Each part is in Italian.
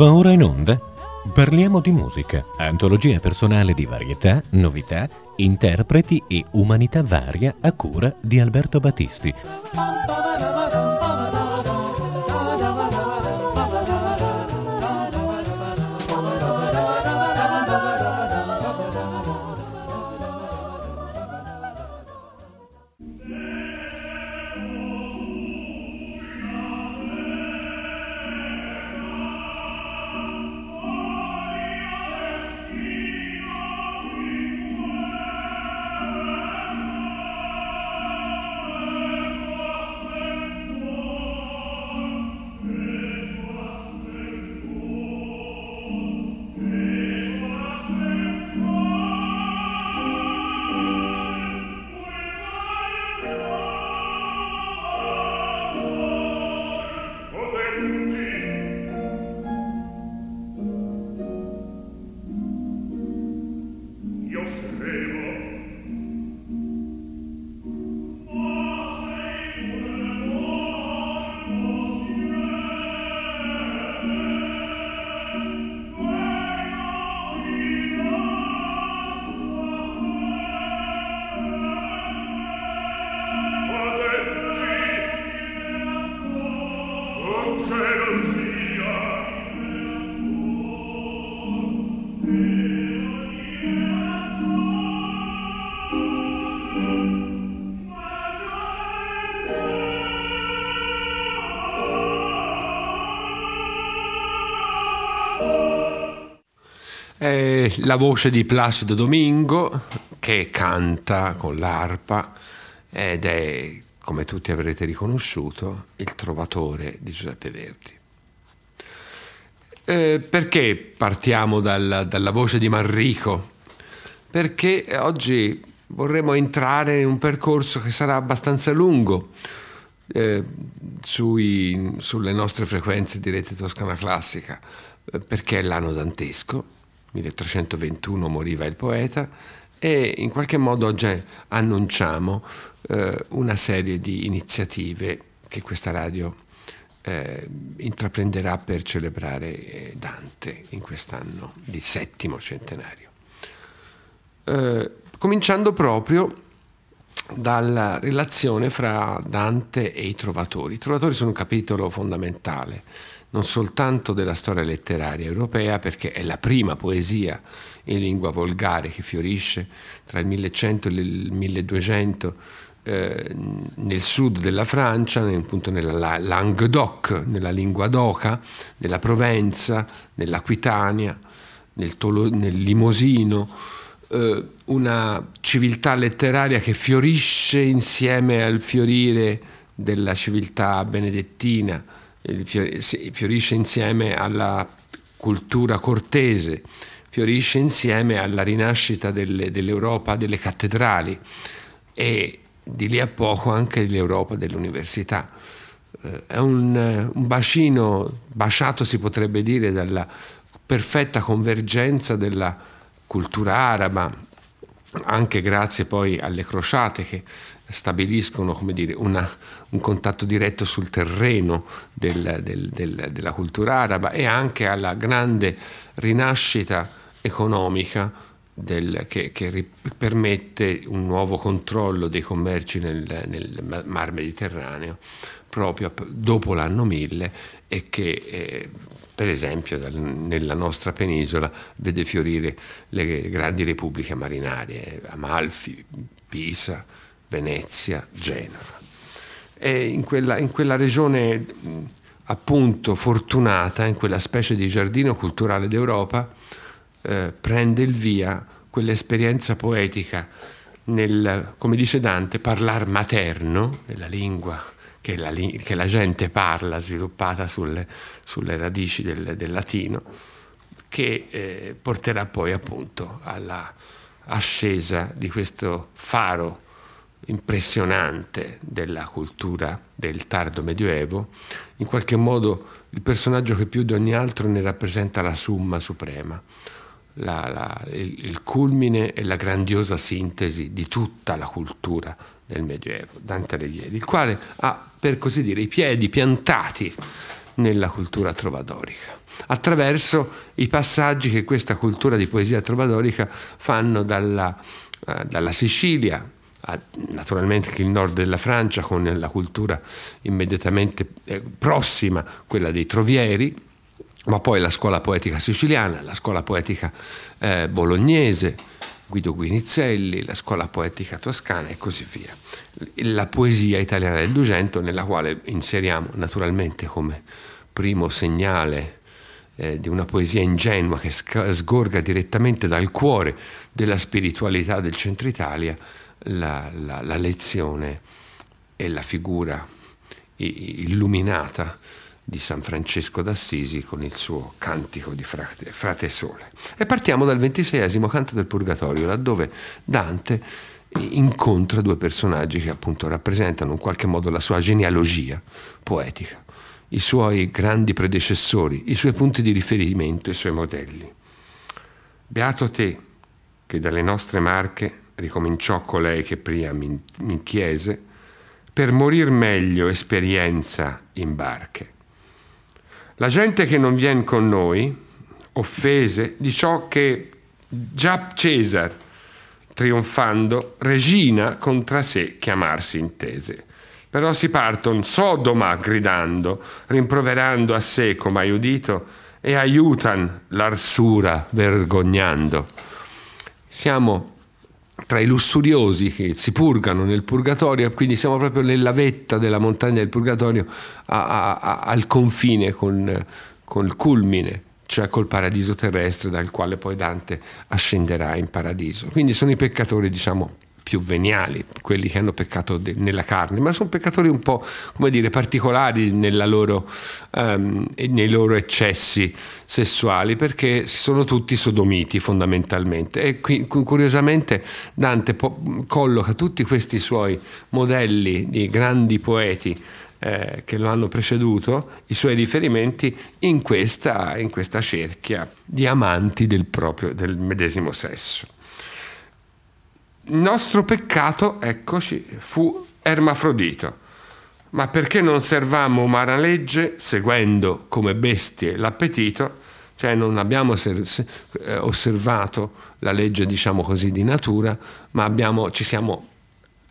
Va ora in onda? Parliamo di musica, antologia personale di varietà, novità, interpreti e umanità varia a cura di Alberto Battisti. La voce di Placido Domingo che canta con l'arpa ed è, come tutti avrete riconosciuto, il trovatore di Giuseppe Verdi. Eh, perché partiamo dal, dalla voce di Manrico? Perché oggi vorremmo entrare in un percorso che sarà abbastanza lungo eh, sui, sulle nostre frequenze di rete toscana classica, eh, perché è l'anno dantesco 1321 moriva il poeta e in qualche modo oggi annunciamo eh, una serie di iniziative che questa radio eh, intraprenderà per celebrare eh, Dante in quest'anno di settimo centenario. Eh, cominciando proprio dalla relazione fra Dante e i trovatori. I trovatori sono un capitolo fondamentale non soltanto della storia letteraria europea, perché è la prima poesia in lingua volgare che fiorisce tra il 1100 e il 1200 eh, nel sud della Francia, appunto nella Languedoc, nella lingua d'Oca, nella Provenza, nell'Aquitania, nel, Tolo, nel Limosino, eh, una civiltà letteraria che fiorisce insieme al fiorire della civiltà benedettina fiorisce insieme alla cultura cortese, fiorisce insieme alla rinascita delle, dell'Europa delle cattedrali e di lì a poco anche dell'Europa dell'università. Eh, è un, un bacino baciato, si potrebbe dire, dalla perfetta convergenza della cultura araba, anche grazie poi alle crociate che stabiliscono dire, una, un contatto diretto sul terreno del, del, del, della cultura araba e anche alla grande rinascita economica che, che permette un nuovo controllo dei commerci nel, nel Mar Mediterraneo proprio dopo l'anno 1000 e che eh, per esempio nella nostra penisola vede fiorire le grandi repubbliche marinarie, Amalfi, Pisa, Venezia, Genova. E in quella, in quella regione appunto fortunata, in quella specie di giardino culturale d'Europa, eh, prende il via quell'esperienza poetica nel, come dice Dante, parlar materno, nella lingua che la, che la gente parla, sviluppata sulle, sulle radici del, del, latino, che eh, porterà poi appunto alla ascesa di questo faro impressionante della cultura del tardo medioevo, in qualche modo il personaggio che più di ogni altro ne rappresenta la summa suprema, la, la, il, il, culmine e la grandiosa sintesi di tutta la cultura del Medioevo, Dante Alighieri, il quale ha, per così dire, i piedi piantati nella cultura trovadorica, attraverso i passaggi che questa cultura di poesia trovadorica fanno dalla, eh, dalla Sicilia, naturalmente il nord della Francia con la cultura immediatamente eh, prossima, quella dei trovieri, ma poi la scuola poetica siciliana, la scuola poetica eh, bolognese, Guido Guinizelli, la scuola poetica toscana e così via. La poesia italiana del Dugento, nella quale inseriamo naturalmente come primo segnale eh, di una poesia ingenua che sgorga direttamente dal cuore della spiritualità del centro Italia, la, la, la lezione e la figura illuminata di San Francesco d'Assisi con il suo cantico di frate, frate Sole. E partiamo dal ventiseiesimo canto del Purgatorio, laddove Dante incontra due personaggi che appunto rappresentano in qualche modo la sua genealogia poetica, i suoi grandi predecessori, i suoi punti di riferimento, i suoi modelli. Beato te, che dalle nostre marche ricominciò colei che prima mi, mi chiese, per morir meglio esperienza in barche la gente che non viene con noi, offese di ciò che già Cesar, trionfando, regina contra sé chiamarsi intese. Però si parton Sodoma gridando, rimproverando a sé come hai udito, e aiutan l'arsura vergognando. Siamo tra i lussuriosi che si purgano nel purgatorio, quindi siamo proprio nella vetta della montagna del purgatorio a, a, a, al confine con, con il culmine cioè col paradiso terrestre dal quale poi Dante ascenderà in paradiso. Quindi sono i peccatori, diciamo, più veniali, quelli che hanno peccato de- nella carne, ma sono peccatori un po', come dire, particolari loro, um, nei loro eccessi sessuali, perché sono tutti sodomiti fondamentalmente. E qui, curiosamente Dante po- colloca tutti questi suoi modelli di grandi poeti eh, che lo hanno preceduto, i suoi riferimenti in questa, in questa cerchia di amanti del, proprio, del medesimo sesso. Il nostro peccato, eccoci, fu ermafrodito. Ma perché non servammo umana legge, seguendo come bestie l'appetito, cioè non abbiamo eh, osservato la legge, diciamo così, di natura, ma abbiamo, ci siamo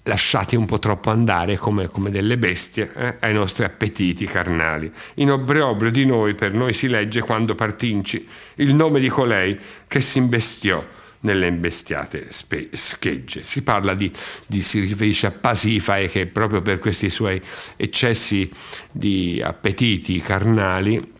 lasciati un po' troppo andare come, come delle bestie eh, ai nostri appetiti carnali. In obbrobrio di noi per noi si legge quando partinci il nome di colei che si imbestiò nelle imbestiate spe- schegge. Si parla di, di, si riferisce a Pasifae che proprio per questi suoi eccessi di appetiti carnali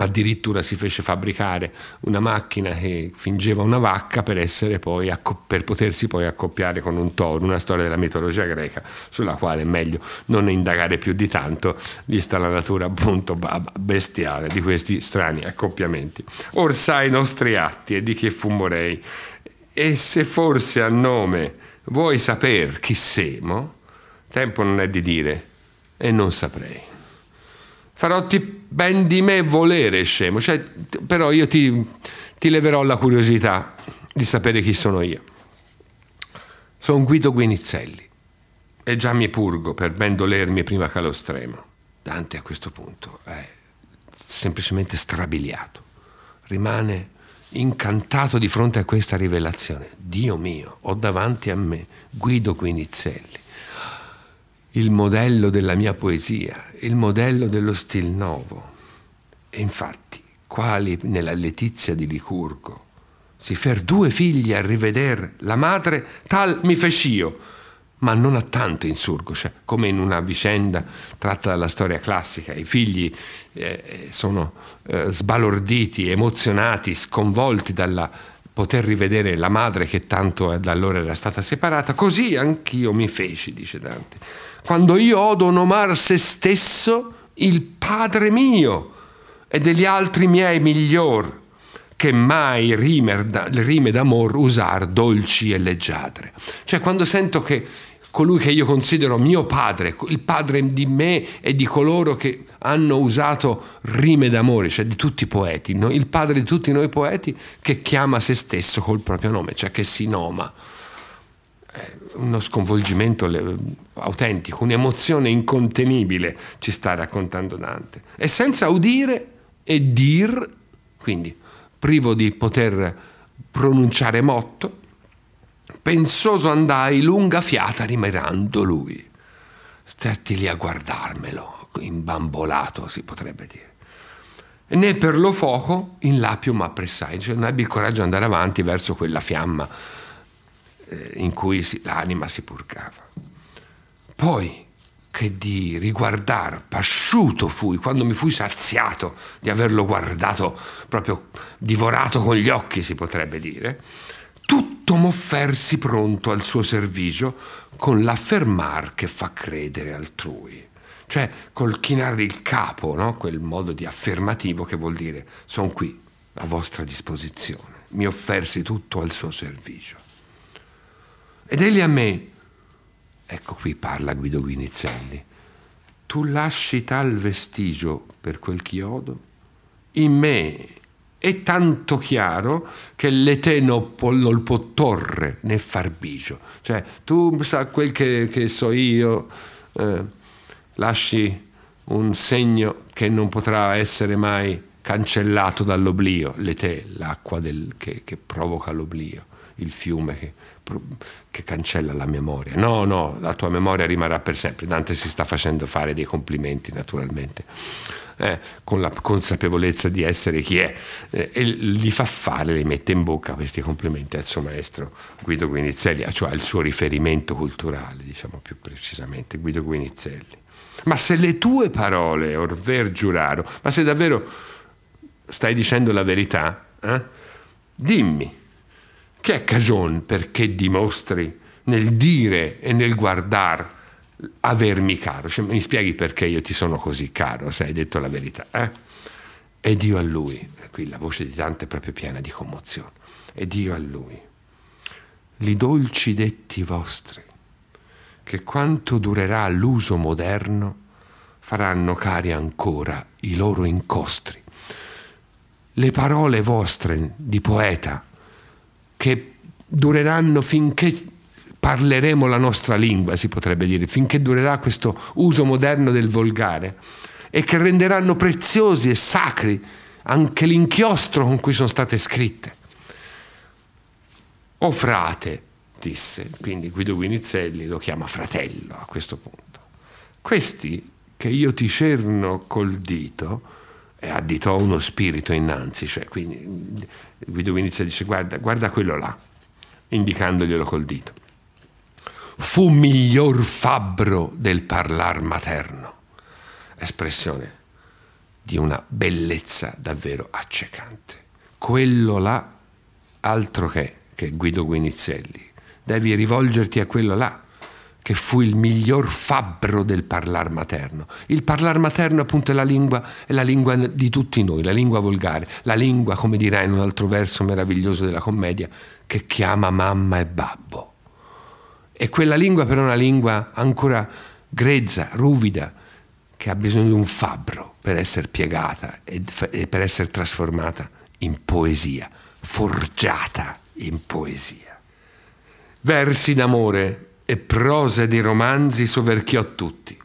addirittura si fece fabbricare una macchina che fingeva una vacca per, poi, per, potersi poi accoppiare con un toro, una storia della mitologia greca sulla quale è meglio non indagare più di tanto, vista la natura appunto bestiale di questi strani accoppiamenti. Or sai i nostri atti e di che fu morei e se forse a nome vuoi saper chi semo, tempo non è di dire e non saprei. Farotti ben di me volere, scemo, cioè, però io ti, ti leverò la curiosità di sapere chi sono io. Sono Guido Guinizelli e già mi purgo per ben dolermi prima che allo stremo. Dante a questo punto è semplicemente strabiliato, rimane incantato di fronte a questa rivelazione. Dio mio, ho davanti a me Guido Quinizelli, il modello della mia poesia, il modello dello stil novo. E infatti, quali nella letizia di Licurgo, si fer due figli a riveder la madre, tal mi fec'io, ma non a tanto insurgo, cioè, come in una vicenda tratta dalla storia classica. I figli eh, sono eh, sbalorditi, emozionati, sconvolti dal poter rivedere la madre che tanto da allora era stata separata. Così anch'io mi feci, dice Dante, quando io odo onomar se stesso il Padre mio e degli altri miei miglior che mai rime d'amor usar dolci e leggiadre. Cioè quando sento che colui che io considero mio padre, il padre di me e di coloro che hanno usato rime d'amore, cioè di tutti i poeti, il padre di tutti noi poeti che chiama se stesso col proprio nome, cioè che si noma. uno sconvolgimento autentico, un'emozione incontenibile ci sta raccontando Dante. E senza udire e dir, quindi privo di poter pronunciare motto, pensoso andai lunga fiata rimirando lui. Stetti lì a guardarmelo, imbambolato si potrebbe dire. Né per lo fuoco in lapio m'appressai, cioè non ebbi il coraggio di andare avanti verso quella fiamma eh, in cui l'anima si purgava. Poi, che di riguardar, pasciuto fui, quando mi fui saziato di averlo guardato, proprio divorato con gli occhi, si potrebbe dire, tutto m'offersi pronto al suo servigio con l'affermar che fa credere altrui. Cioè col chinare il capo, no? quel modo di affermativo che vuol dire sono qui, a vostra disposizione, mi offersi tutto al suo servizio. Ed egli a me, ecco qui parla Guido Guinizelli, tu lasci tal vestigio per quel chiodo, in me è tanto chiaro che l'ete non può torre né far bigio. Cioè, tu sa quel che, che so io, eh, lasci un segno che non potrà essere mai cancellato dall'oblio, l'ete, l'acqua del, che, che provoca l'oblio, il fiume che che cancella la memoria. No, no, la tua memoria rimarrà per sempre. Dante si sta facendo fare dei complimenti, naturalmente, eh, con la consapevolezza di essere chi è, eh, e li fa fare, li mette in bocca questi complimenti al suo maestro Guido Guinizelli, cioè al suo riferimento culturale, diciamo più precisamente, Guido Guinizelli. Ma se le tue parole, Orver giuraro, ma se davvero stai dicendo la verità, eh? dimmi che è cagion perché dimostri nel dire e nel guardare avermi caro. Cioè, mi spieghi perché io ti sono così caro, se hai detto la verità. Eh? Ed io a lui, qui la voce di Dante è proprio piena di commozione, ed io a lui, li dolci detti vostri, che quanto durerà l'uso moderno, faranno cari ancora i loro incostri. Le parole vostre di poeta che dureranno finché parleremo la nostra lingua, si potrebbe dire, finché durerà questo uso moderno del volgare e che renderanno preziosi e sacri anche l'inchiostro con cui sono state scritte. O frate, disse, quindi Guido Guinizelli lo chiama fratello a questo punto. Questi che io ti cerno col dito, e additò uno spirito innanzi, cioè quindi Guido Vinizia dice guarda, guarda quello là, indicandoglielo col dito. Fu miglior fabbro del parlar materno, espressione di una bellezza davvero accecante. Quello là, altro che, che Guido Guinizelli, devi rivolgerti a quello là che fu il miglior fabbro del parlar materno. Il parlar materno appunto è la lingua, è la lingua di tutti noi, la lingua volgare, la lingua, come dirà in un altro verso meraviglioso della commedia, che chiama mamma e babbo. E quella lingua però è una lingua ancora grezza, ruvida, che ha bisogno di un fabbro per essere piegata e per essere trasformata in poesia, forgiata in poesia. Versi d'amore e prose di romanzi soverchiò tutti.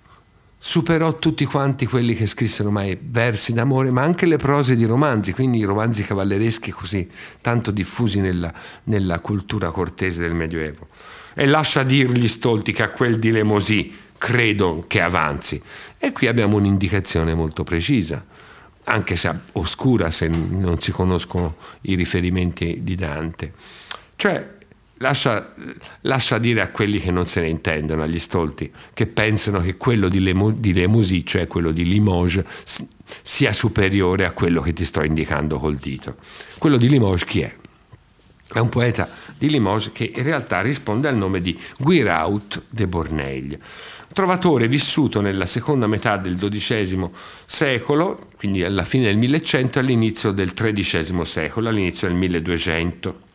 Superò tutti quanti quelli che scrissero mai versi d'amore, ma anche le prose di romanzi, quindi i romanzi cavallereschi così tanto diffusi nella, nella cultura cortese del Medioevo. E lascia dirgli stolti che a quel di Lemosì credo che avanzi. E qui abbiamo un'indicazione molto precisa, anche se oscura se non si conoscono i riferimenti di Dante. Cioè, Lascia, lascia, dire a quelli che non se ne intendono, agli stolti, che pensano che quello di, Lemo, di Lemouzy, cioè quello di Limoges, sia superiore a quello che ti sto indicando col dito. Quello di Limoges chi è? È un poeta di Limoges che in realtà risponde al nome di Guiraut de Borneil, trovatore vissuto nella seconda metà del XII secolo, quindi alla fine del 1100 e all'inizio del XIII secolo, all'inizio del 1200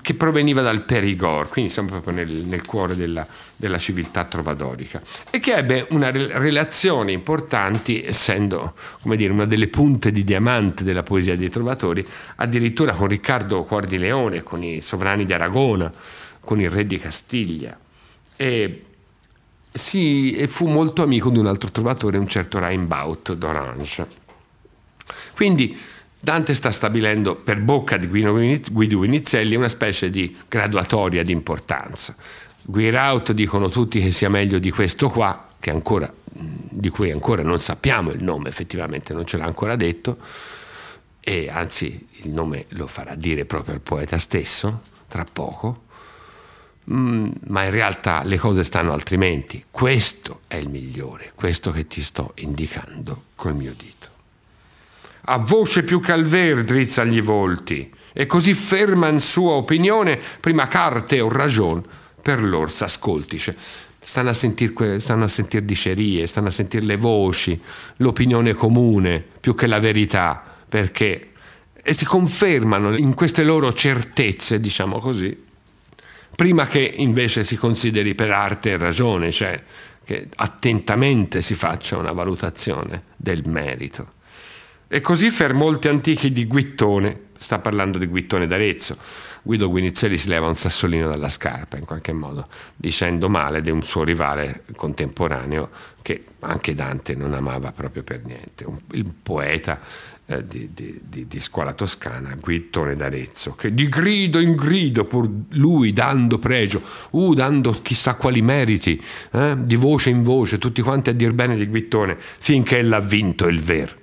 che proveniva dal Perigord, quindi siamo proprio nel, nel cuore della, della, civiltà trovadorica, e che ebbe una relazione importante, essendo dire, una delle punte di diamante della poesia dei trovatori, addirittura con Riccardo Cuor di Leone, con i sovrani di Aragona, con il re di Castiglia. E, si, e fu molto amico di un altro trovatore, un certo Rimbaud d'Orange. Quindi Dante sta stabilendo per bocca di Guido Vinizelli una specie di graduatoria di importanza. Guiraut dicono tutti che sia meglio di questo qua, ancora, di cui ancora non sappiamo il nome, effettivamente non ce l'ha ancora detto, e anzi il nome lo farà dire proprio al poeta stesso tra poco, mm, ma in realtà le cose stanno altrimenti. Questo è il migliore, questo che ti sto indicando col mio dito a voce più calver drizza gli volti, e così ferma in sua opinione, prima carte o ragion, per lor s'ascoltice. Stanno a sentire sentir dicerie, stanno a sentire le voci, l'opinione comune, più che la verità, perché e si confermano in queste loro certezze, diciamo così, prima che invece si consideri per arte e ragione, cioè che attentamente si faccia una valutazione del merito. E così per molti antichi di Guittone, sta parlando di Guittone d'Arezzo, Guido Guinizelli si leva un sassolino dalla scarpa in qualche modo, dicendo male di un suo rivale contemporaneo che anche Dante non amava proprio per niente, un, il poeta eh, di, di, di, di, scuola toscana, Guittone d'Arezzo, che di grido in grido, pur lui dando pregio, uh, dando chissà quali meriti, eh, di voce in voce, tutti quanti a dir bene di Guittone, finché ella ha vinto il vero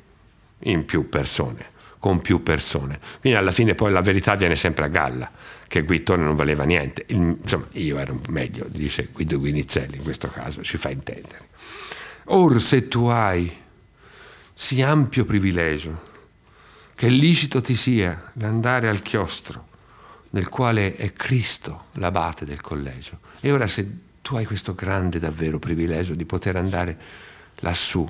in più persone, con più persone. Quindi alla fine poi la verità viene sempre a galla, che Guittone non valeva niente. Il, insomma, io ero meglio, dice Guido Guinizelli in questo caso, ci fa intendere. Or se tu hai sì ampio privilegio, che licito ti sia l'andare al chiostro, nel quale è Cristo l'abate del collegio, e ora se tu hai questo grande davvero privilegio di poter andare lassù,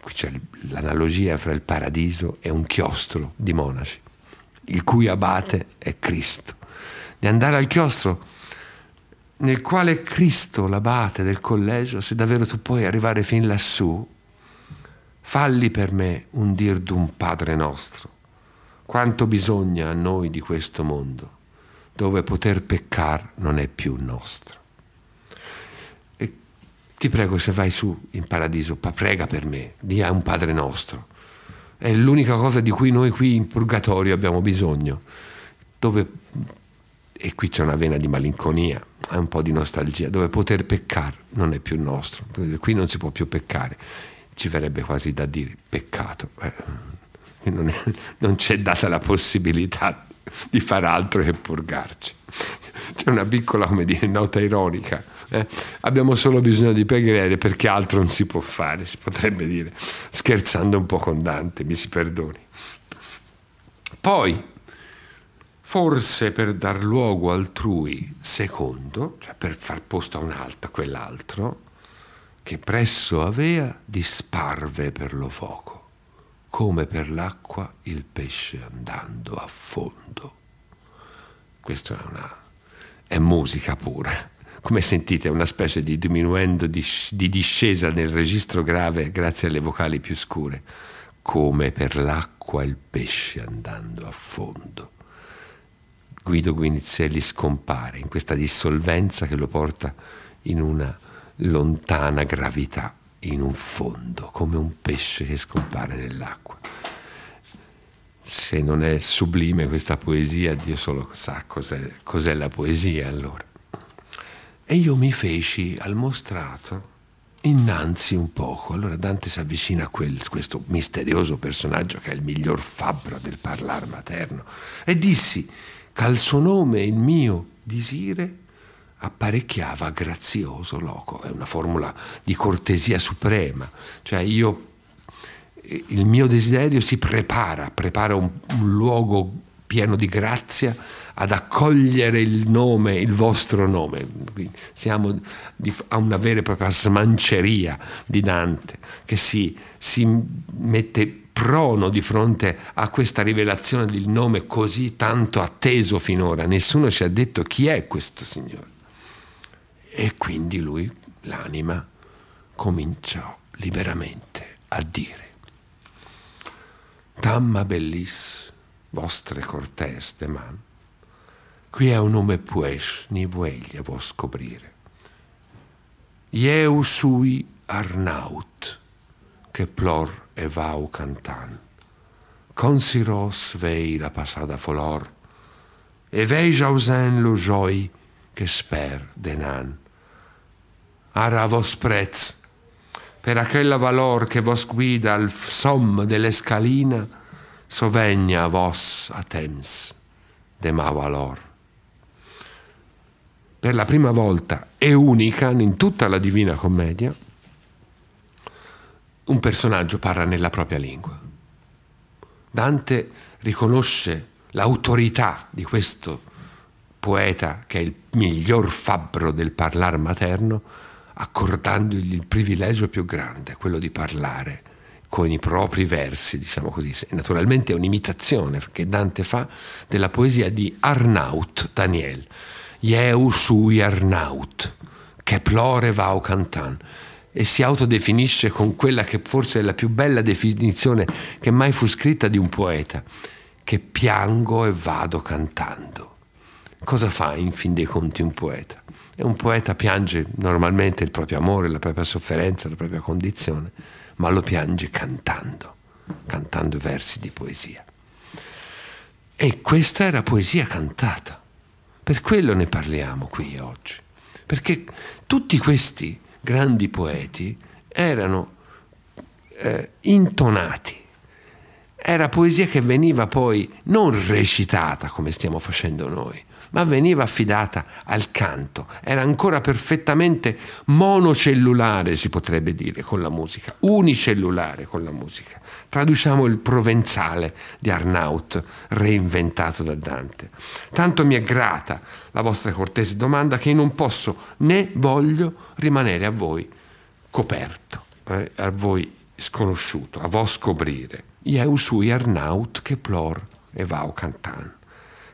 qui c'è l'analogia fra il paradiso e un chiostro di monaci, il cui abate è Cristo. Di andare al chiostro nel quale Cristo, l'abate del collegio, se davvero tu puoi arrivare fin lassù, falli per me un dir d'un Padre nostro. Quanto bisogna a noi di questo mondo, dove poter peccar non è più nostro ti prego se vai su in paradiso, prega per me, di un Padre nostro. È l'unica cosa di cui noi qui in purgatorio abbiamo bisogno, dove, e qui c'è una vena di malinconia, è un po' di nostalgia, dove poter peccare non è più nostro, qui non si può più peccare, ci verrebbe quasi da dire peccato, eh, non, è, non c'è data la possibilità di fare altro che purgarci. C'è una piccola, come dire, nota ironica eh, abbiamo solo bisogno di preghiere perché altro non si può fare, si potrebbe dire, scherzando un po' con Dante, mi si perdoni. Poi, forse per dar luogo altrui secondo, cioè per far posto a un altro, a quell'altro, che presso avea disparve per lo fuoco, come per l'acqua il pesce andando a fondo. Questa è, una, è musica pura come sentite, una specie di diminuendo, di, di discesa nel registro grave grazie alle vocali più scure, come per l'acqua il pesce andando a fondo. Guido Guinizelli scompare in questa dissolvenza che lo porta in una lontana gravità, in un fondo, come un pesce che scompare nell'acqua. Se non è sublime questa poesia, Dio solo sa cos'è, cos'è la poesia allora. E io mi feci al mostrato innanzi un poco. Allora Dante si avvicina a quel, questo misterioso personaggio che è il miglior fabbro del parlar materno e dissi che al suo nome il mio disire apparecchiava grazioso loco. È una formula di cortesia suprema. Cioè io, il mio desiderio si prepara, prepara un, un luogo pieno di grazia ad accogliere il nome, il vostro nome. Siamo a una vera e propria smanceria di Dante che si, si mette prono di fronte a questa rivelazione del nome così tanto atteso finora. Nessuno ci ha detto chi è questo Signore. E quindi lui, l'anima, cominciò liberamente a dire, Damma bellis vostre cortes man, qui è un nome pues, ni voglia vos scoprire. Ieu sui Arnaut, che plor e vau cantan. Consiros vei la passata folor, e vei jausen lo che sper denan. Ara vos prez, per aquella valor che vos guida al som delle scalina, sovegna vos a temps de ma valor per la prima volta e unica in tutta la Divina Commedia, un personaggio parla nella propria lingua. Dante riconosce l'autorità di questo poeta, che è il miglior fabbro del parlar materno, accordandogli il privilegio più grande, quello di parlare con i propri versi, diciamo così. Naturalmente è un'imitazione che Dante fa della poesia di Arnaut Daniel Ieu sui Arnaut, che plore vau cantan, e si autodefinisce con quella che forse è la più bella definizione che mai fu scritta di un poeta, che piango e vado cantando. Cosa fa in fin dei conti un poeta? E un poeta piange normalmente il proprio amore, la propria sofferenza, la propria condizione, ma lo piange cantando, cantando versi di poesia. E questa era poesia cantata. Per quello ne parliamo qui oggi, perché tutti questi grandi poeti erano eh, intonati. Era poesia che veniva poi non recitata come stiamo facendo noi, ma veniva affidata al canto. Era ancora perfettamente monocellulare, si potrebbe dire, con la musica, unicellulare con la musica. Traduciamo il provenzale di Arnaut, reinventato da Dante. Tanto mi è grata la vostra cortese domanda che non posso né voglio rimanere a voi coperto, eh, a voi sconosciuto, a voi scoprire. Ieu sui Arnaut che plor e vau cantan.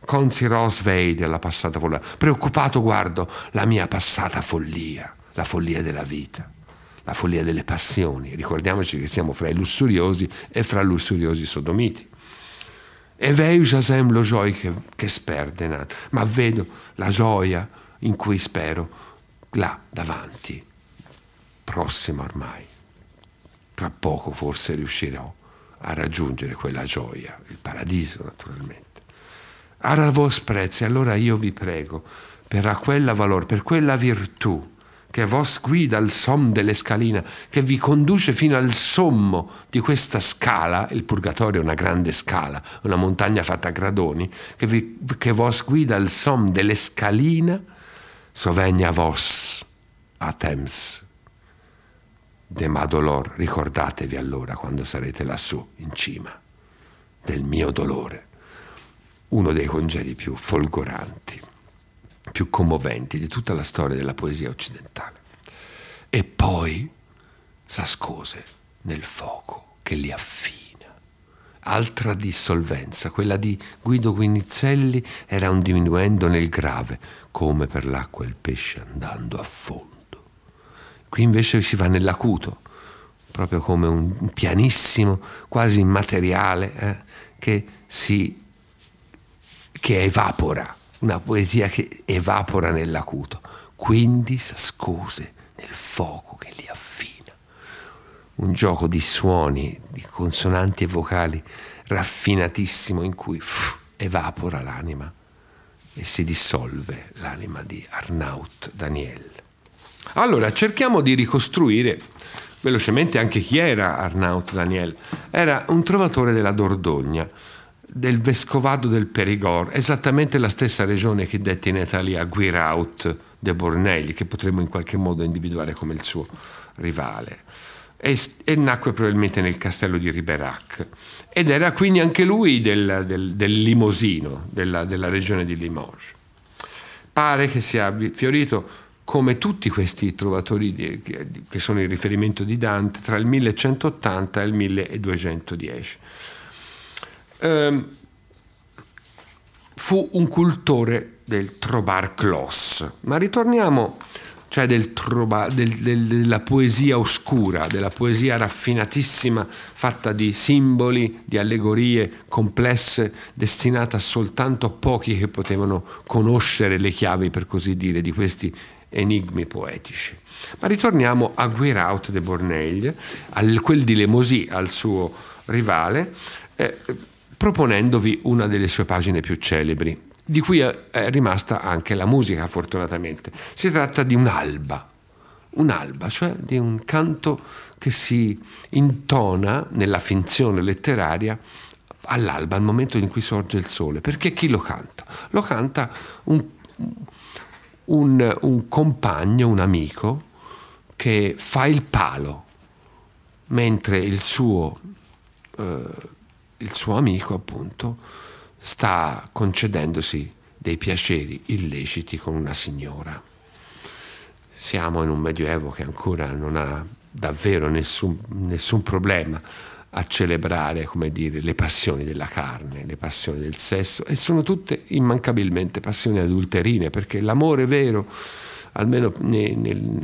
Consi Rosvei della passata follia. Preoccupato guardo la mia passata follia, la follia della vita la follia delle passioni. Ricordiamoci che siamo fra i lussuriosi e fra lussuriosi sodomiti. E vedo jasem lo gioia che, che sperde, ma vedo la gioia in cui spero là davanti, prossima ormai. Tra poco forse riuscirò a raggiungere quella gioia, il paradiso naturalmente. Ara vos prezzi, allora io vi prego, per quella valore, per quella virtù, che vos guida al som delle scaline, che vi conduce fino al sommo di questa scala, il purgatorio è una grande scala, una montagna fatta a gradoni, che, vi, che vos guida al som delle scaline, sovegna vos a temps de ma dolor, ricordatevi allora quando sarete lassù in cima del mio dolore, uno dei congedi più folgoranti più commoventi di tutta la storia della poesia occidentale. E poi s'ascose nel fuoco che li affina. Altra dissolvenza, quella di Guido Guinizelli, era un diminuendo nel grave, come per l'acqua il pesce andando a fondo. Qui invece si va nell'acuto, proprio come un pianissimo, quasi immateriale, eh, che si che evapora una poesia che evapora nell'acuto, quindi s'ascose nel fuoco che li affina. Un gioco di suoni, di consonanti e vocali raffinatissimo in cui pff, evapora l'anima e si dissolve l'anima di Arnaut Daniel. Allora, cerchiamo di ricostruire velocemente anche chi era Arnaut Daniel. Era un trovatore della Dordogne del vescovado del Perigord, esattamente la stessa regione che dette in Italia Guiraut de Bornelli, che potremmo in qualche modo individuare come il suo rivale. E, e nacque probabilmente nel castello di Riberac ed era quindi anche lui del, del, del Limosino, della, della regione di Limoges. Pare che sia fiorito come tutti questi trovatori di, che sono il riferimento di Dante tra il 1180 e il 1210. Eh, fu un cultore del trobar clos, ma ritorniamo cioè del troba, del, del, della poesia oscura, della poesia raffinatissima, fatta di simboli, di allegorie complesse, destinata soltanto a pochi che potevano conoscere le chiavi, per così dire, di questi enigmi poetici. Ma ritorniamo a Guiraut de Borneglie, al, quel di Lemosy, al suo rivale, eh, proponendovi una delle sue pagine più celebri, di cui è rimasta anche la musica fortunatamente. Si tratta di un'alba, un'alba, cioè di un canto che si intona nella finzione letteraria all'alba, al momento in cui sorge il sole. Perché chi lo canta? Lo canta un, un, un compagno, un amico, che fa il palo, mentre il suo, eh, il suo amico, appunto, sta concedendosi dei piaceri illeciti con una signora. Siamo in un medioevo che ancora non ha davvero nessun, nessun problema a celebrare, come dire, le passioni della carne, le passioni del sesso e sono tutte immancabilmente passioni adulterine perché l'amore vero, almeno nel, nel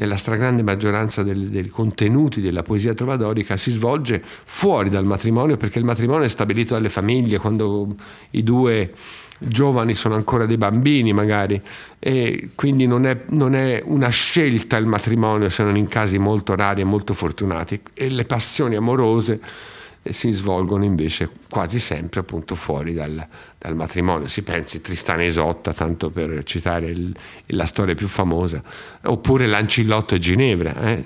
nella stragrande maggioranza del, dei contenuti della poesia trovadorica si svolge fuori dal matrimonio perché il matrimonio è stabilito dalle famiglie quando i due giovani sono ancora dei bambini magari. E quindi non è, non è una scelta il matrimonio se non in casi molto rari e molto fortunati. E le passioni amorose si svolgono invece quasi sempre appunto fuori dal, dal matrimonio. Si pensi Tristana Isotta, tanto per citare il, la storia più famosa, oppure Lancillotto e Ginevra. Eh?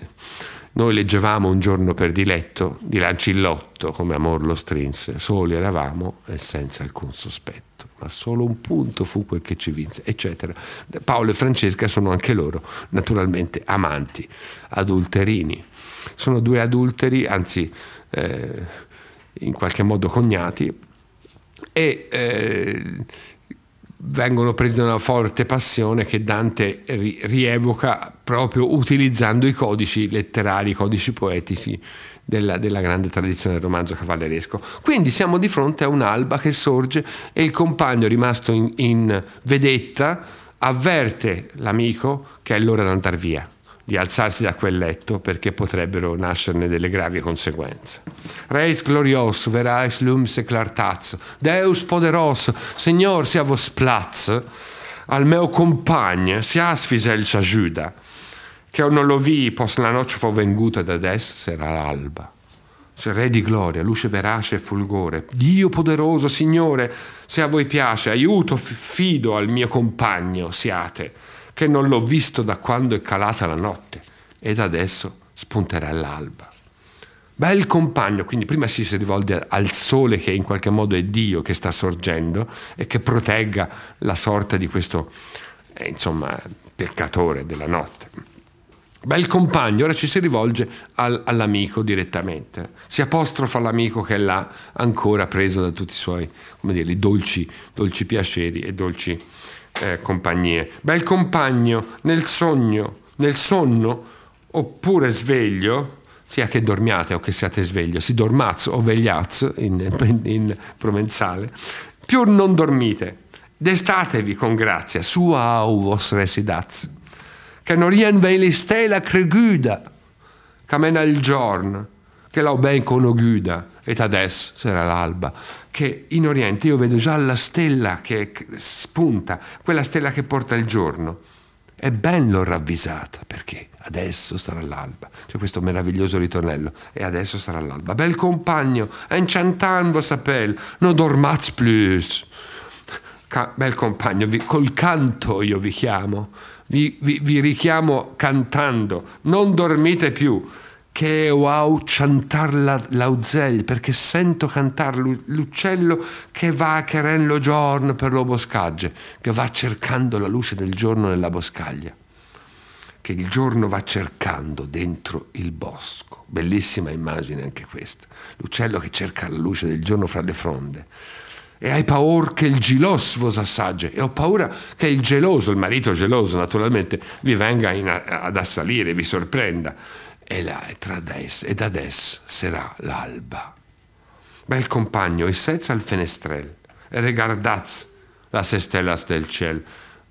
Noi leggevamo un giorno per diletto di Lancillotto come amor lo strinse, soli eravamo e senza alcun sospetto, ma solo un punto fu quel che ci vinse, eccetera. Paolo e Francesca sono anche loro naturalmente amanti, adulterini. Sono due adulteri, anzi eh, in qualche modo cognati e eh, vengono presi da una forte passione che Dante ri- rievoca proprio utilizzando i codici letterari, i codici poetici della, della, grande tradizione del romanzo cavalleresco. Quindi siamo di fronte a un'alba che sorge e il compagno rimasto in, in vedetta avverte l'amico che è l'ora di andare via di alzarsi da quel letto perché potrebbero nascerne delle gravi conseguenze. Reis glorios, verais lums eclartats, Deus poderos, Signor sia vos plaz, al mio compagno si asfisel s'ajuda, che non lo vi pos la noce fu venguta ed adesso sarà l'alba. Se Re di gloria, luce verace e fulgore, Dio poderoso, Signore, se a voi piace, aiuto, fido al mio compagno siate, che non l'ho visto da quando è calata la notte ed adesso spunterà l'alba. Bel compagno, quindi prima si rivolge al sole che in qualche modo è Dio che sta sorgendo e che protegga la sorte di questo, eh, insomma, peccatore della notte. Bel compagno, ora ci si rivolge al, all'amico direttamente, si apostrofa l'amico che è là ancora preso da tutti i suoi, come dire, dolci, dolci piaceri e dolci eh, compagnie. Bel compagno nel sogno, nel sonno, oppure sveglio, sia che dormiate o che siate sveglio, si dormaz o vegliaz in, in, in provenzale, più non dormite, destatevi con grazia, sua au vos residaz, che non rien veli stella creguda, camena il giorno, che l'ho ben conoguda, ed adesso sarà l'alba che in Oriente io vedo già la stella che spunta, quella stella che porta il giorno. E ben l'ho ravvisata perché adesso sarà l'alba. C'è questo meraviglioso ritornello. E adesso sarà l'alba. Bel compagno, enchantan vos appel, non dormaz plus. Ca- bel compagno, vi, col canto io vi chiamo, vi, vi, vi richiamo cantando, non dormite più che wow cantar la, perché sento cantare l'uccello che va che lo giorno per lo boscagge che va cercando la luce del giorno nella boscaglia. Che il giorno va cercando dentro il bosco. Bellissima immagine anche questa. L'uccello che cerca la luce del giorno fra le fronde. E hai paura che il gelos vos assaggi e ho paura che il geloso, il marito geloso naturalmente, vi venga in, ad assalire, vi sorprenda. E là, e adesso, ed adesso sarà l'alba. Bel compagno, e senza il fenestrel, e regardaz las stellas del cielo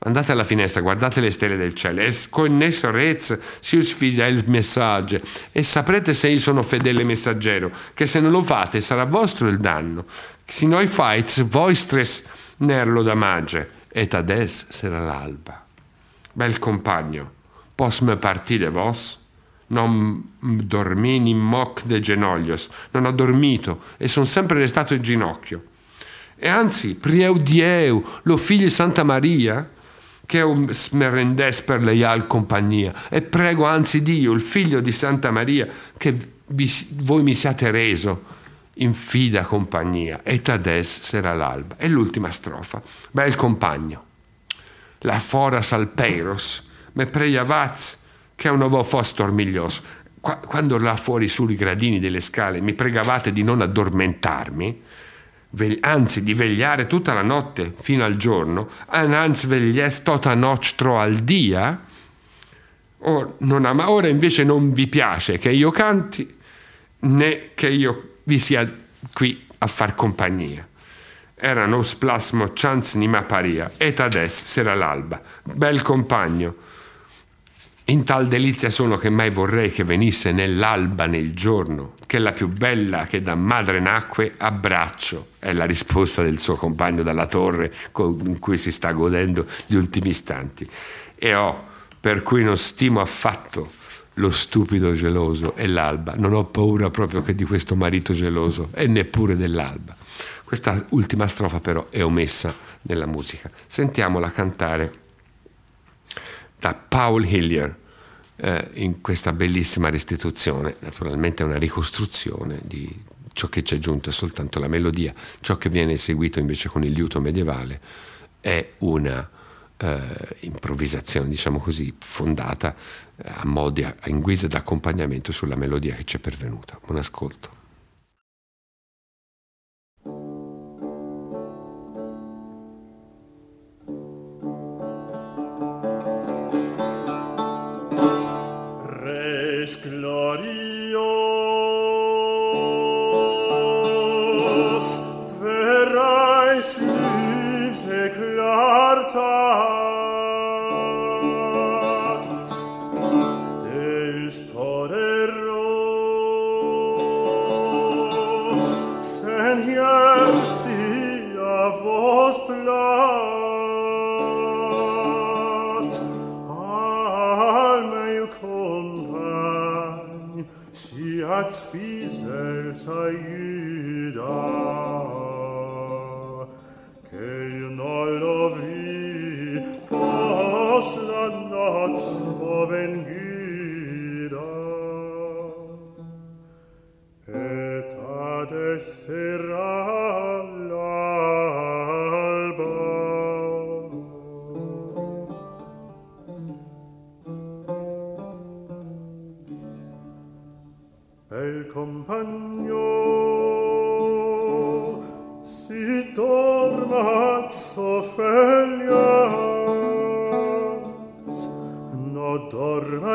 Andate alla finestra, guardate le stelle del cielo e con esso rez si usfida il messaggio e saprete se io sono fedele messaggero, che se non lo fate sarà vostro il danno. Si noi fights vostres nerlo da mage et ades sarà l'alba. Bel compagno, pos me partire vos? Non dormi in moc de genoglios, non ho dormito e sono sempre restato in ginocchio. E anzi, prieu dieu, lo figlio di Santa Maria, che un smerendes per leial compagnia. E prego anzi Dio, il figlio di Santa Maria, che vi, voi mi siate reso in fida compagnia. Et ades sarà l'alba. E l'ultima strofa, bel compagno, la fora salpeiros, me preiavaz che un ovo fos dormiglioso. Quando là fuori sui gradini delle scale mi pregavate di non addormentarmi, anzi di vegliare tutta la notte fino al giorno, anzi veglies tota nostro al dia, or, non ama, ora invece non vi piace che io canti né che io vi sia qui a far compagnia. Era non splasmo chance ni paria, et ades sera l'alba. Bel compagno, in tal delizia sono che mai vorrei che venisse nell'alba nel giorno, che la più bella che da madre nacque abbraccio, è la risposta del suo compagno dalla torre con cui si sta godendo gli ultimi istanti. E ho, per cui non stimo affatto lo stupido geloso e l'alba, non ho paura proprio che di questo marito geloso e neppure dell'alba. Questa ultima strofa però è omessa nella musica. Sentiamola cantare da Paul Hillier eh, in questa bellissima restituzione. Naturalmente è una ricostruzione di ciò che ci è giunto è soltanto la melodia, ciò che viene eseguito invece con il liuto medievale è una eh, improvvisazione, diciamo così, fondata eh, a modi, in guisa d'accompagnamento sulla melodia che ci è pervenuta. Un ascolto. yes, I used.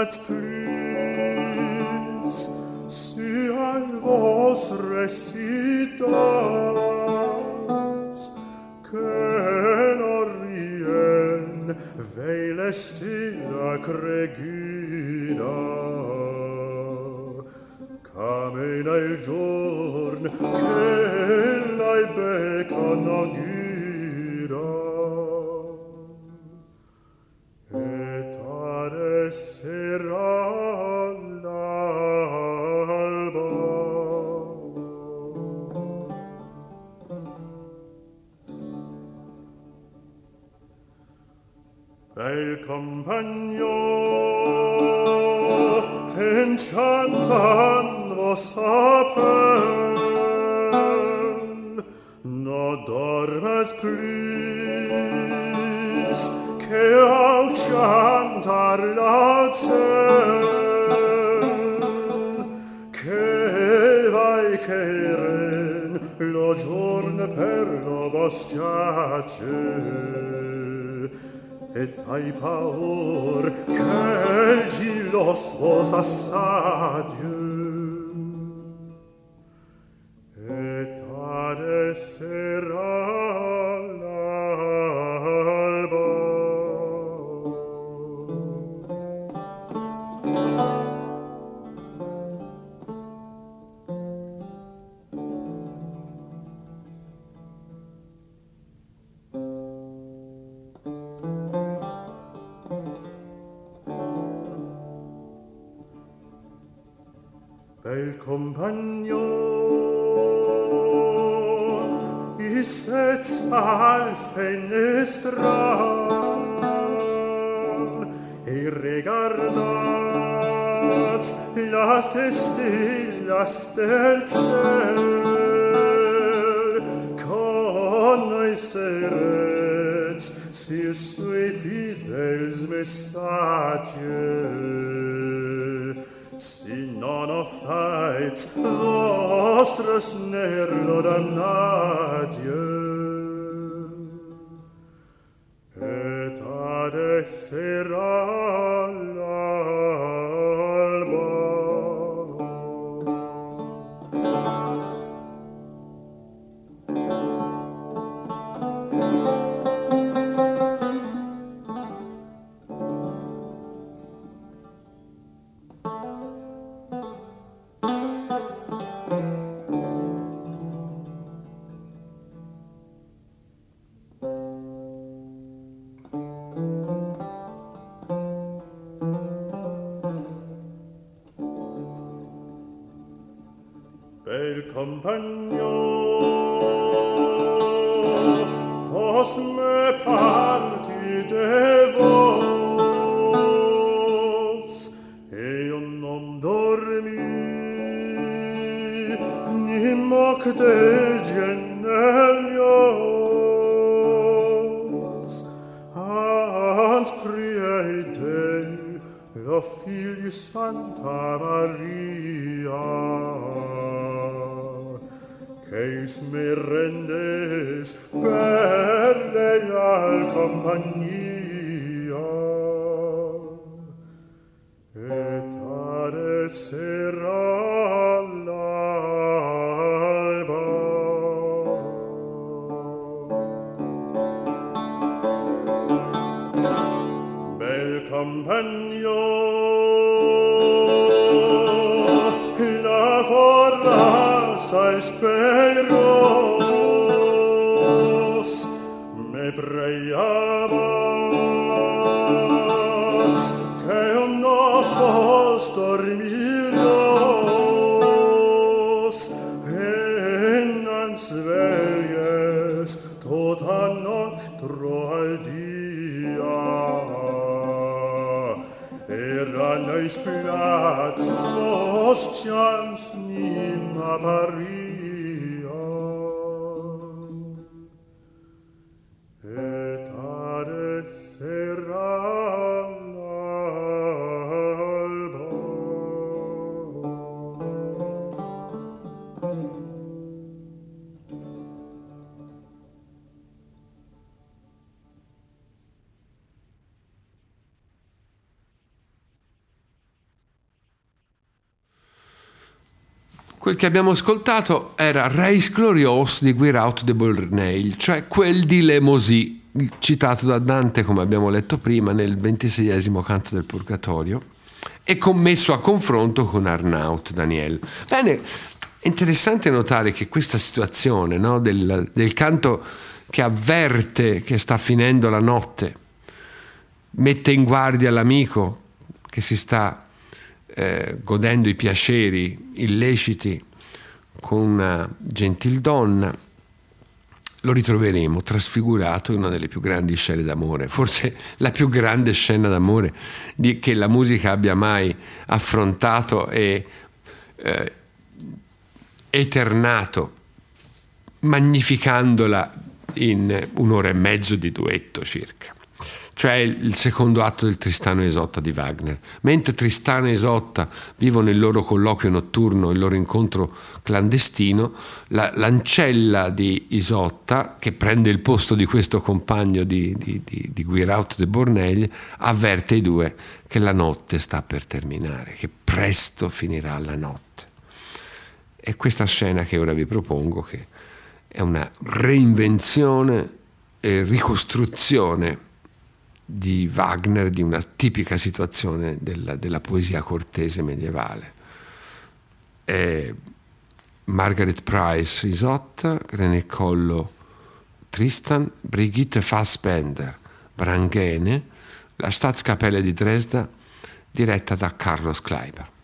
Platz plus si al vos resitas che l'orien veilestina cregida camena il giorn che l'ai becan agida stacie si non offaiz vostres nerlo damnatie et ad essere espero. Quel che abbiamo ascoltato era Reis Glorios di Guiraut de Bourneil, cioè quel di Lemosy, citato da Dante, come abbiamo letto prima, nel ventiseiesimo canto del Purgatorio, e commesso a confronto con Arnaut Daniel. Bene, è interessante notare che questa situazione no, del, del canto che avverte che sta finendo la notte, mette in guardia l'amico che si sta eh, godendo i piaceri illeciti con una gentildonna, lo ritroveremo trasfigurato in una delle più grandi scene d'amore, forse la più grande scena d'amore di, che la musica abbia mai affrontato e eh, eternato, magnificandola in un'ora e mezzo di duetto circa. Cioè il secondo atto del Tristano e Isotta di Wagner. Mentre Tristano e Isotta vivono il loro colloquio notturno, il loro incontro clandestino, la, l'ancella di Isotta, che prende il posto di questo compagno di, di, di, di Guiraut de Borneglie, avverte i due che la notte sta per terminare, che presto finirà la notte. E questa scena che ora vi propongo, che è una reinvenzione e ricostruzione di Wagner di una tipica situazione della, della poesia cortese medievale. È Margaret Price Isotta, René Collo Tristan, Brigitte Fassbender, Branghene, la Staatskapelle di Dresda, diretta da Carlos Kleiber.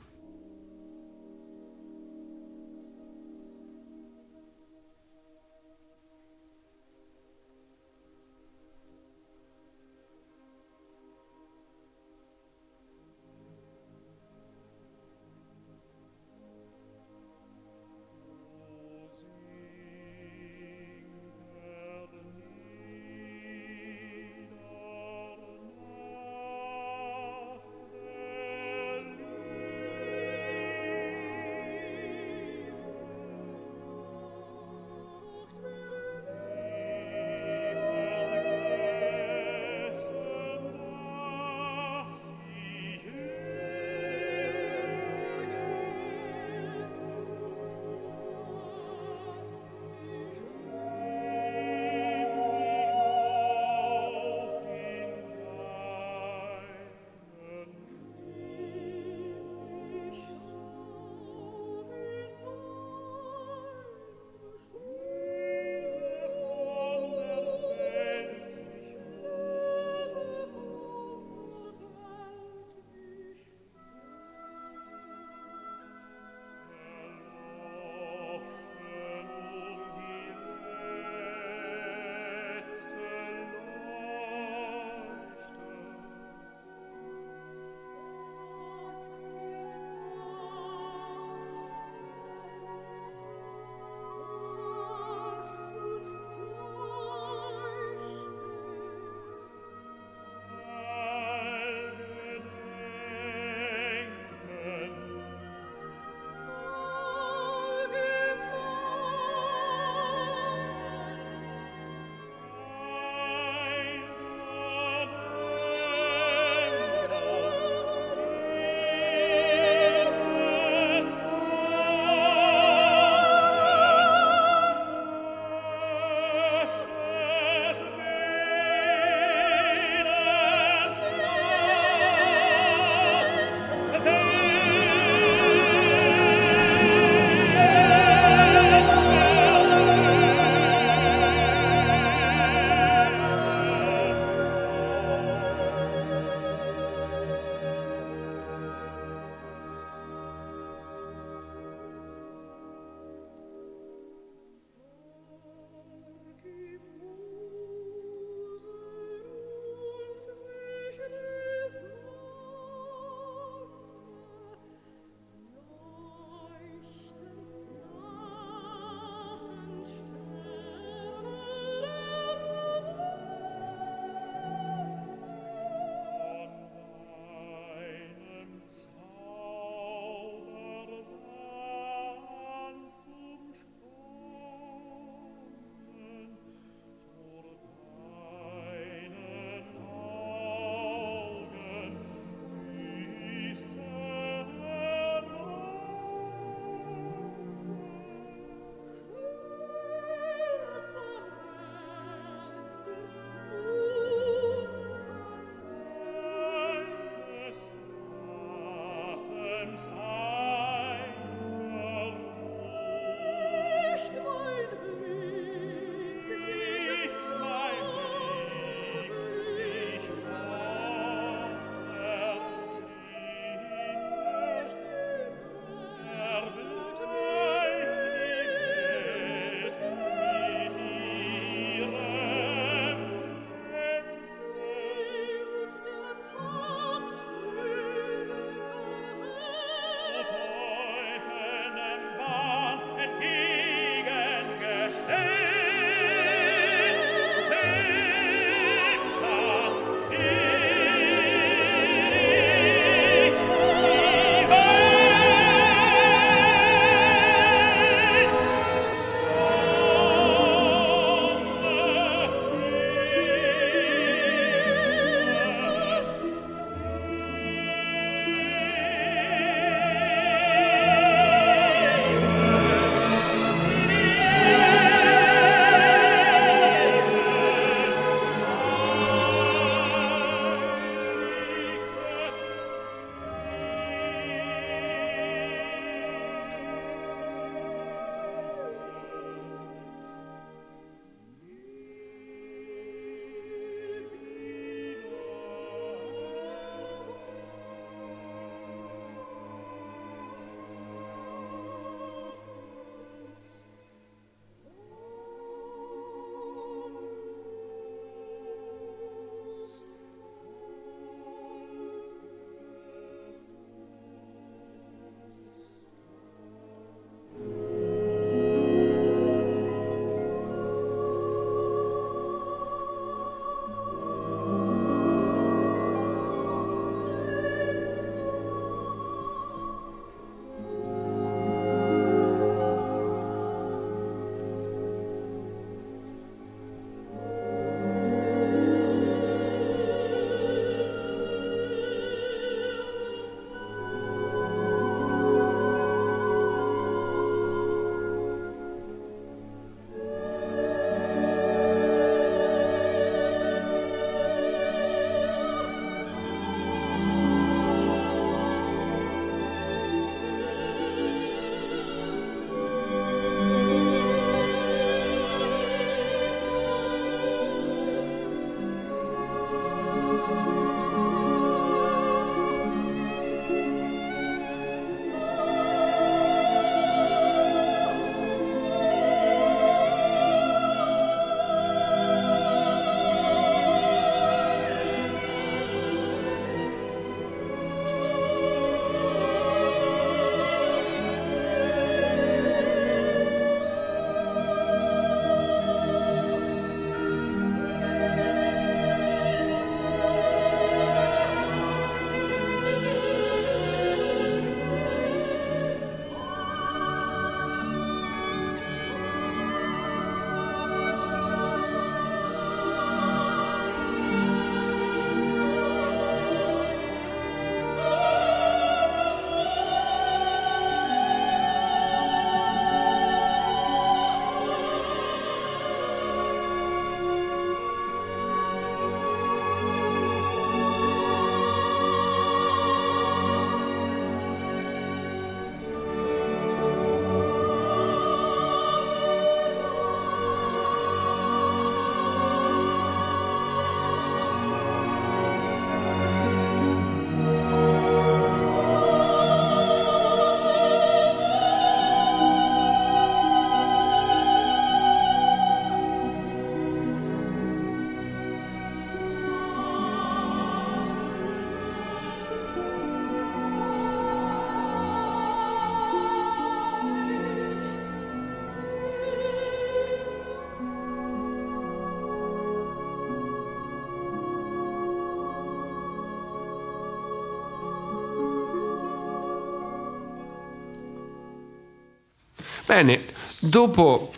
Bene, dopo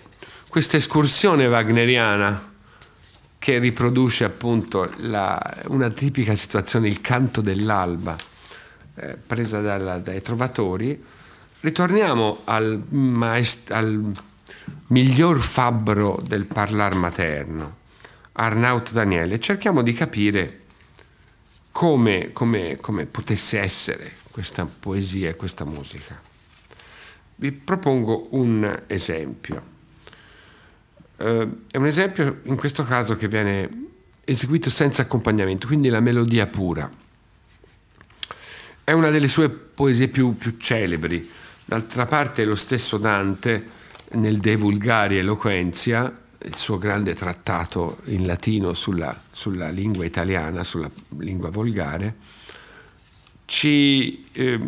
questa escursione wagneriana che riproduce appunto la, una tipica situazione, il canto dell'alba, eh, presa dalla, dai trovatori, ritorniamo al, maest- al miglior fabbro del parlar materno, Arnaut Daniele, e cerchiamo di capire come, come, come potesse essere questa poesia e questa musica. Vi propongo un esempio. Uh, è un esempio in questo caso che viene eseguito senza accompagnamento, quindi la melodia pura. È una delle sue poesie più, più celebri. D'altra parte lo stesso Dante nel De Vulgari Eloquenzia, il suo grande trattato in latino sulla, sulla lingua italiana, sulla lingua volgare, ci eh,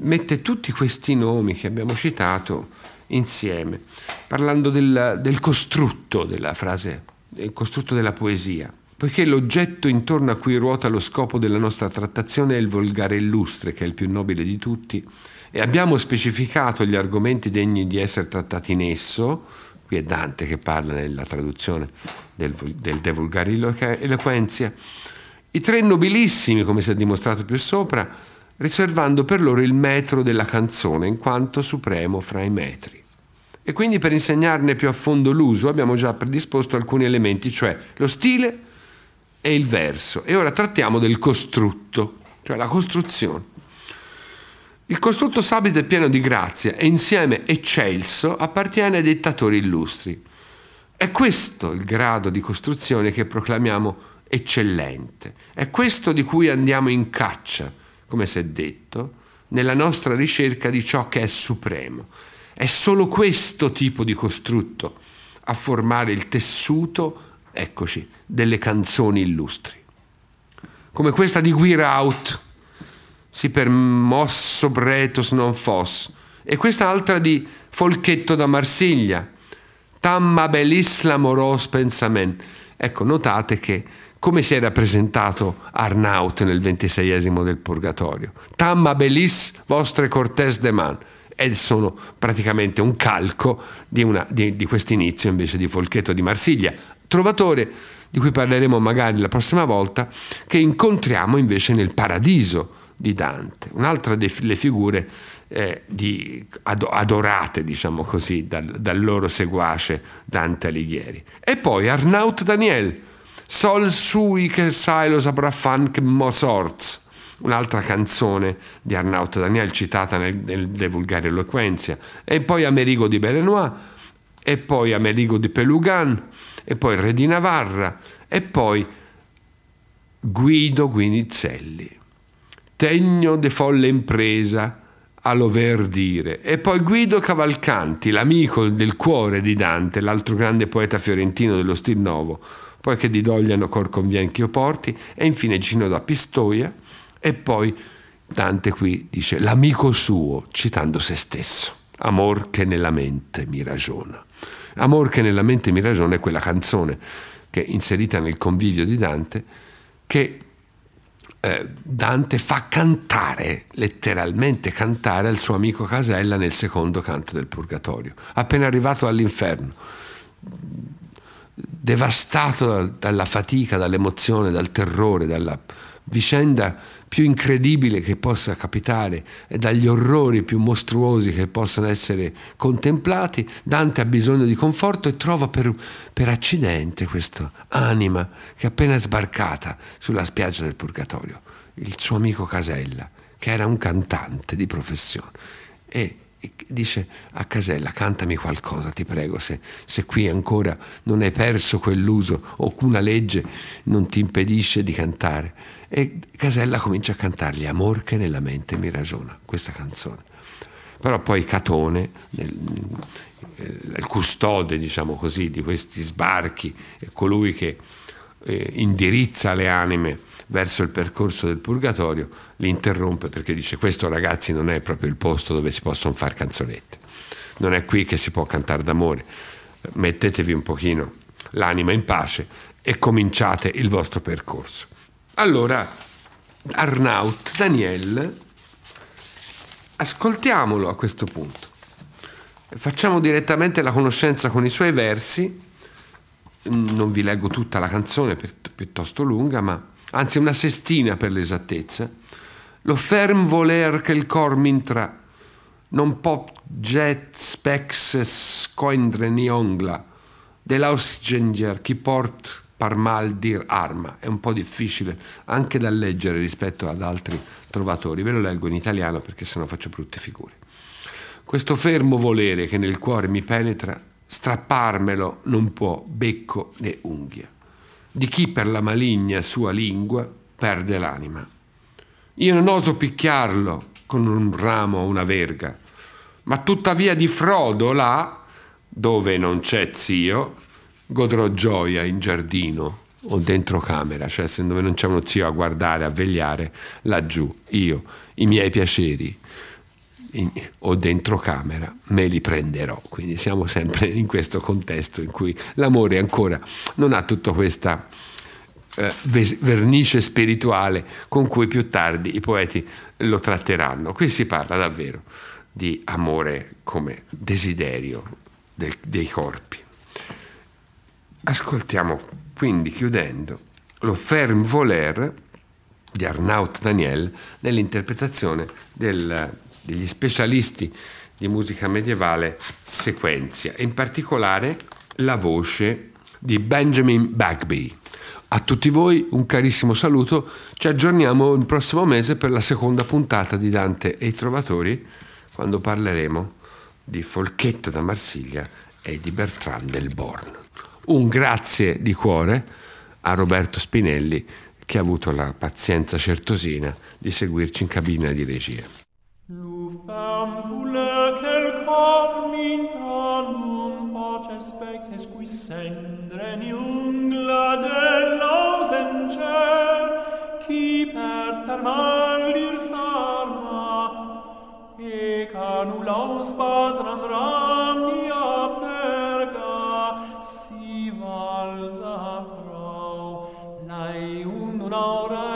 mette tutti questi nomi che abbiamo citato insieme, parlando del, del costrutto della frase, del costrutto della poesia. Poiché l'oggetto intorno a cui ruota lo scopo della nostra trattazione è il volgare illustre, che è il più nobile di tutti, e abbiamo specificato gli argomenti degni di essere trattati in esso, qui è Dante che parla nella traduzione del, del De Vulgari Eloquenzia, i tre nobilissimi, come si è dimostrato più sopra, riservando per loro il metro della canzone in quanto supremo fra i metri. E quindi per insegnarne più a fondo l'uso abbiamo già predisposto alcuni elementi, cioè lo stile, e il verso. E ora trattiamo del costrutto, cioè la costruzione. Il costrutto sabido è pieno di grazia e insieme eccelso appartiene ai dettatori illustri. È questo il grado di costruzione che proclamiamo eccellente. È questo di cui andiamo in caccia, come si è detto, nella nostra ricerca di ciò che è supremo. È solo questo tipo di costrutto a formare il tessuto eccoci, delle canzoni illustri. Come questa di Weir Out, si per mosso bretos non fos, e quest'altra di Folchetto da Marsiglia, Tamma belis l'amoros pensamen. Ecco, notate che come si era presentato Arnaut nel ventiseiesimo del Purgatorio. Tamma belis vostre cortes de man. E sono praticamente un calco di, una, di, di quest'inizio invece di Folchetto di Marsiglia, Trovatore, di cui parleremo magari la prossima volta, che incontriamo invece nel paradiso di Dante, un'altra delle figure eh, di, adorate, diciamo così, dal, dal, loro seguace Dante Alighieri. E poi Arnaut Daniel, Sol sui che sailos abrafan che mosorts, un'altra canzone di Arnaut Daniel citata nel, nel De Vulgare Eloquenzia, e poi Amerigo di Belenois, e poi Amerigo di Pelugan, e poi Re di Navarra e poi Guido Guinizelli. Tegno de folle impresa all'over dire. E poi Guido Cavalcanti, l'amico del cuore di Dante, l'altro grande poeta fiorentino dello stil nuovo, poi che di Dogliano cor convien che io porti, e infine Gino da Pistoia, e poi Dante qui dice l'amico suo, citando se stesso, amor che nella mente mi ragiona. Amor che nella mente mi ragiona è quella canzone che è inserita nel convivio di Dante che eh, Dante fa cantare, letteralmente cantare al suo amico Casella nel secondo canto del Purgatorio, appena arrivato all'inferno, devastato dalla fatica, dall'emozione, dal terrore, dalla vicenda più incredibile che possa capitare e dagli orrori più mostruosi che possano essere contemplati, Dante ha bisogno di conforto e trova per, per accidente questa anima che è appena sbarcata sulla spiaggia del Purgatorio, il suo amico Casella, che era un cantante di professione. E dice a Casella cantami qualcosa ti prego se, se, qui ancora non hai perso quell'uso o una legge non ti impedisce di cantare e Casella comincia a cantargli Amor che nella mente mi ragiona, questa canzone. Però poi Catone, nel, il custode, diciamo così, di questi sbarchi, è colui che eh, indirizza le anime verso il percorso del purgatorio, li interrompe perché dice questo ragazzi non è proprio il posto dove si possono fare canzonette, non è qui che si può cantare d'amore, mettetevi un pochino l'anima in pace e cominciate il vostro percorso. Allora, Arnaut, Daniel, ascoltiamolo a questo punto. Facciamo direttamente la conoscenza con i suoi versi. Non vi leggo tutta la canzone, pi- piuttosto lunga, ma anzi una sestina per l'esattezza. Lo ferm voler che il cor m'intra, non pop jet spex scoindre ni ongla, dell'ausgenger chi port par mal dir arma. È un po' difficile anche da leggere rispetto ad altri trovatori. Ve lo leggo in italiano perché sennò faccio brutte figure. Questo fermo volere che nel cuore mi penetra, strapparmelo non può becco né unghia. Di chi per la maligna sua lingua perde l'anima. Io non oso picchiarlo con un ramo o una verga, ma tuttavia di Frodo là, dove non c'è zio, godrò gioia in giardino o dentro camera, cioè se non c'è uno zio a guardare, a vegliare, laggiù, io, i miei piaceri in, o dentro camera, me li prenderò. Quindi siamo sempre in questo contesto in cui l'amore ancora non ha tutta questa eh, vernice spirituale con cui più tardi i poeti lo tratteranno. Qui si parla davvero di amore come desiderio del, dei corpi. Ascoltiamo quindi, chiudendo, lo Ferm Voler di Arnaut Daniel nell'interpretazione del, degli specialisti di musica medievale Sequenzia, in particolare la voce di Benjamin Bagby. A tutti voi un carissimo saluto, ci aggiorniamo il prossimo mese per la seconda puntata di Dante e i Trovatori, quando parleremo di Folchetto da Marsiglia e di Bertrand del Born. Un grazie di cuore a Roberto Spinelli che ha avuto la pazienza certosina di seguirci in cabina di regia. fam vule quel cor mintanum paces spex qui sendren iungla de lausencer qui per thermalir sarma e canulaus patram ramnia perga si valsa frau laium un aura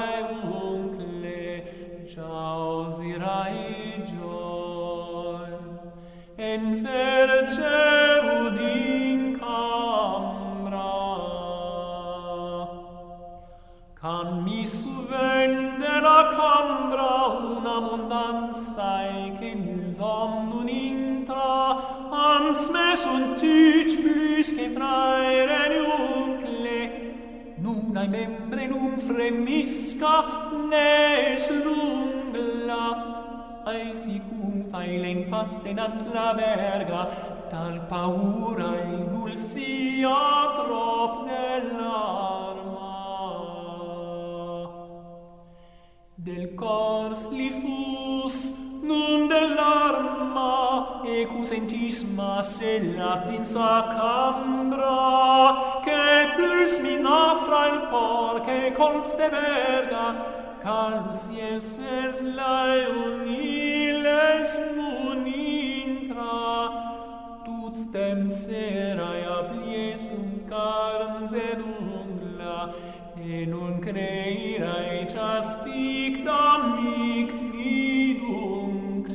nella cambra un'abbondanza e che nusam nun intra. Ans me sunt tic plus che fraire nuncle nun ai membre nun fremisca ne slungla ai sicum failen fastenant la verga tal paura in ulsia trop nella Del cors li fus, nun dell'arma, e cu sentisma se in sa cambra, che plus mi nafra il cor, che colps de verga, calus iesers laeoniles mun intra, tut stem serae apliescum carn zerum, e non creirae castigdam mic niduncle.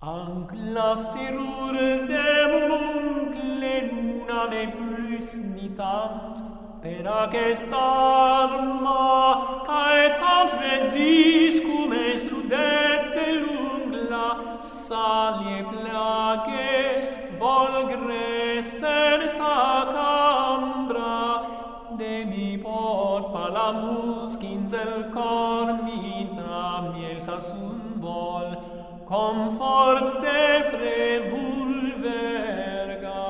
Anc la serur demuncle nuna me plus nitant, per ac est arma, caetant resis cum est ludet de lungla, salie plages, volgre senza cambra de mi porfa la muskins el cor mi tra miel sasun vol com forz de frevul verga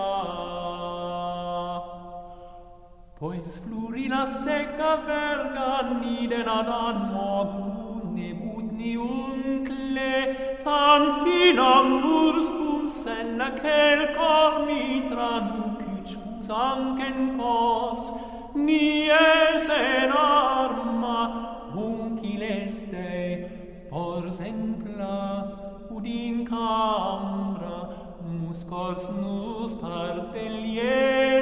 pois flurina secca verga niden ad anno omniuncle tan finamurs cum sella quelcor mitra nucic fus ancen cors. Ni es en arma uncil este fors en plas ud in camera muscors nus parte liet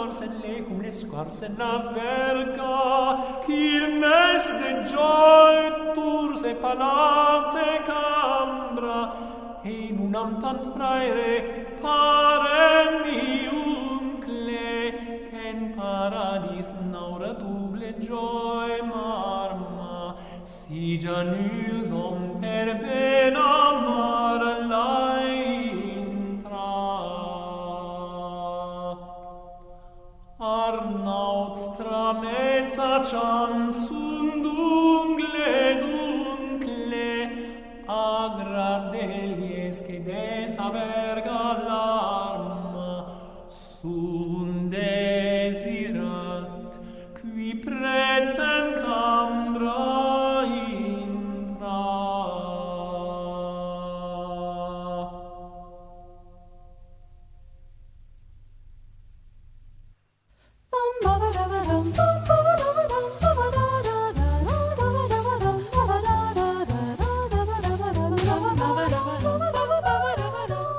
scorse le cum le scorse naverca, chilmes de gioi, turse, palazze, cambra, e in unam tant fraire pare makes such answer.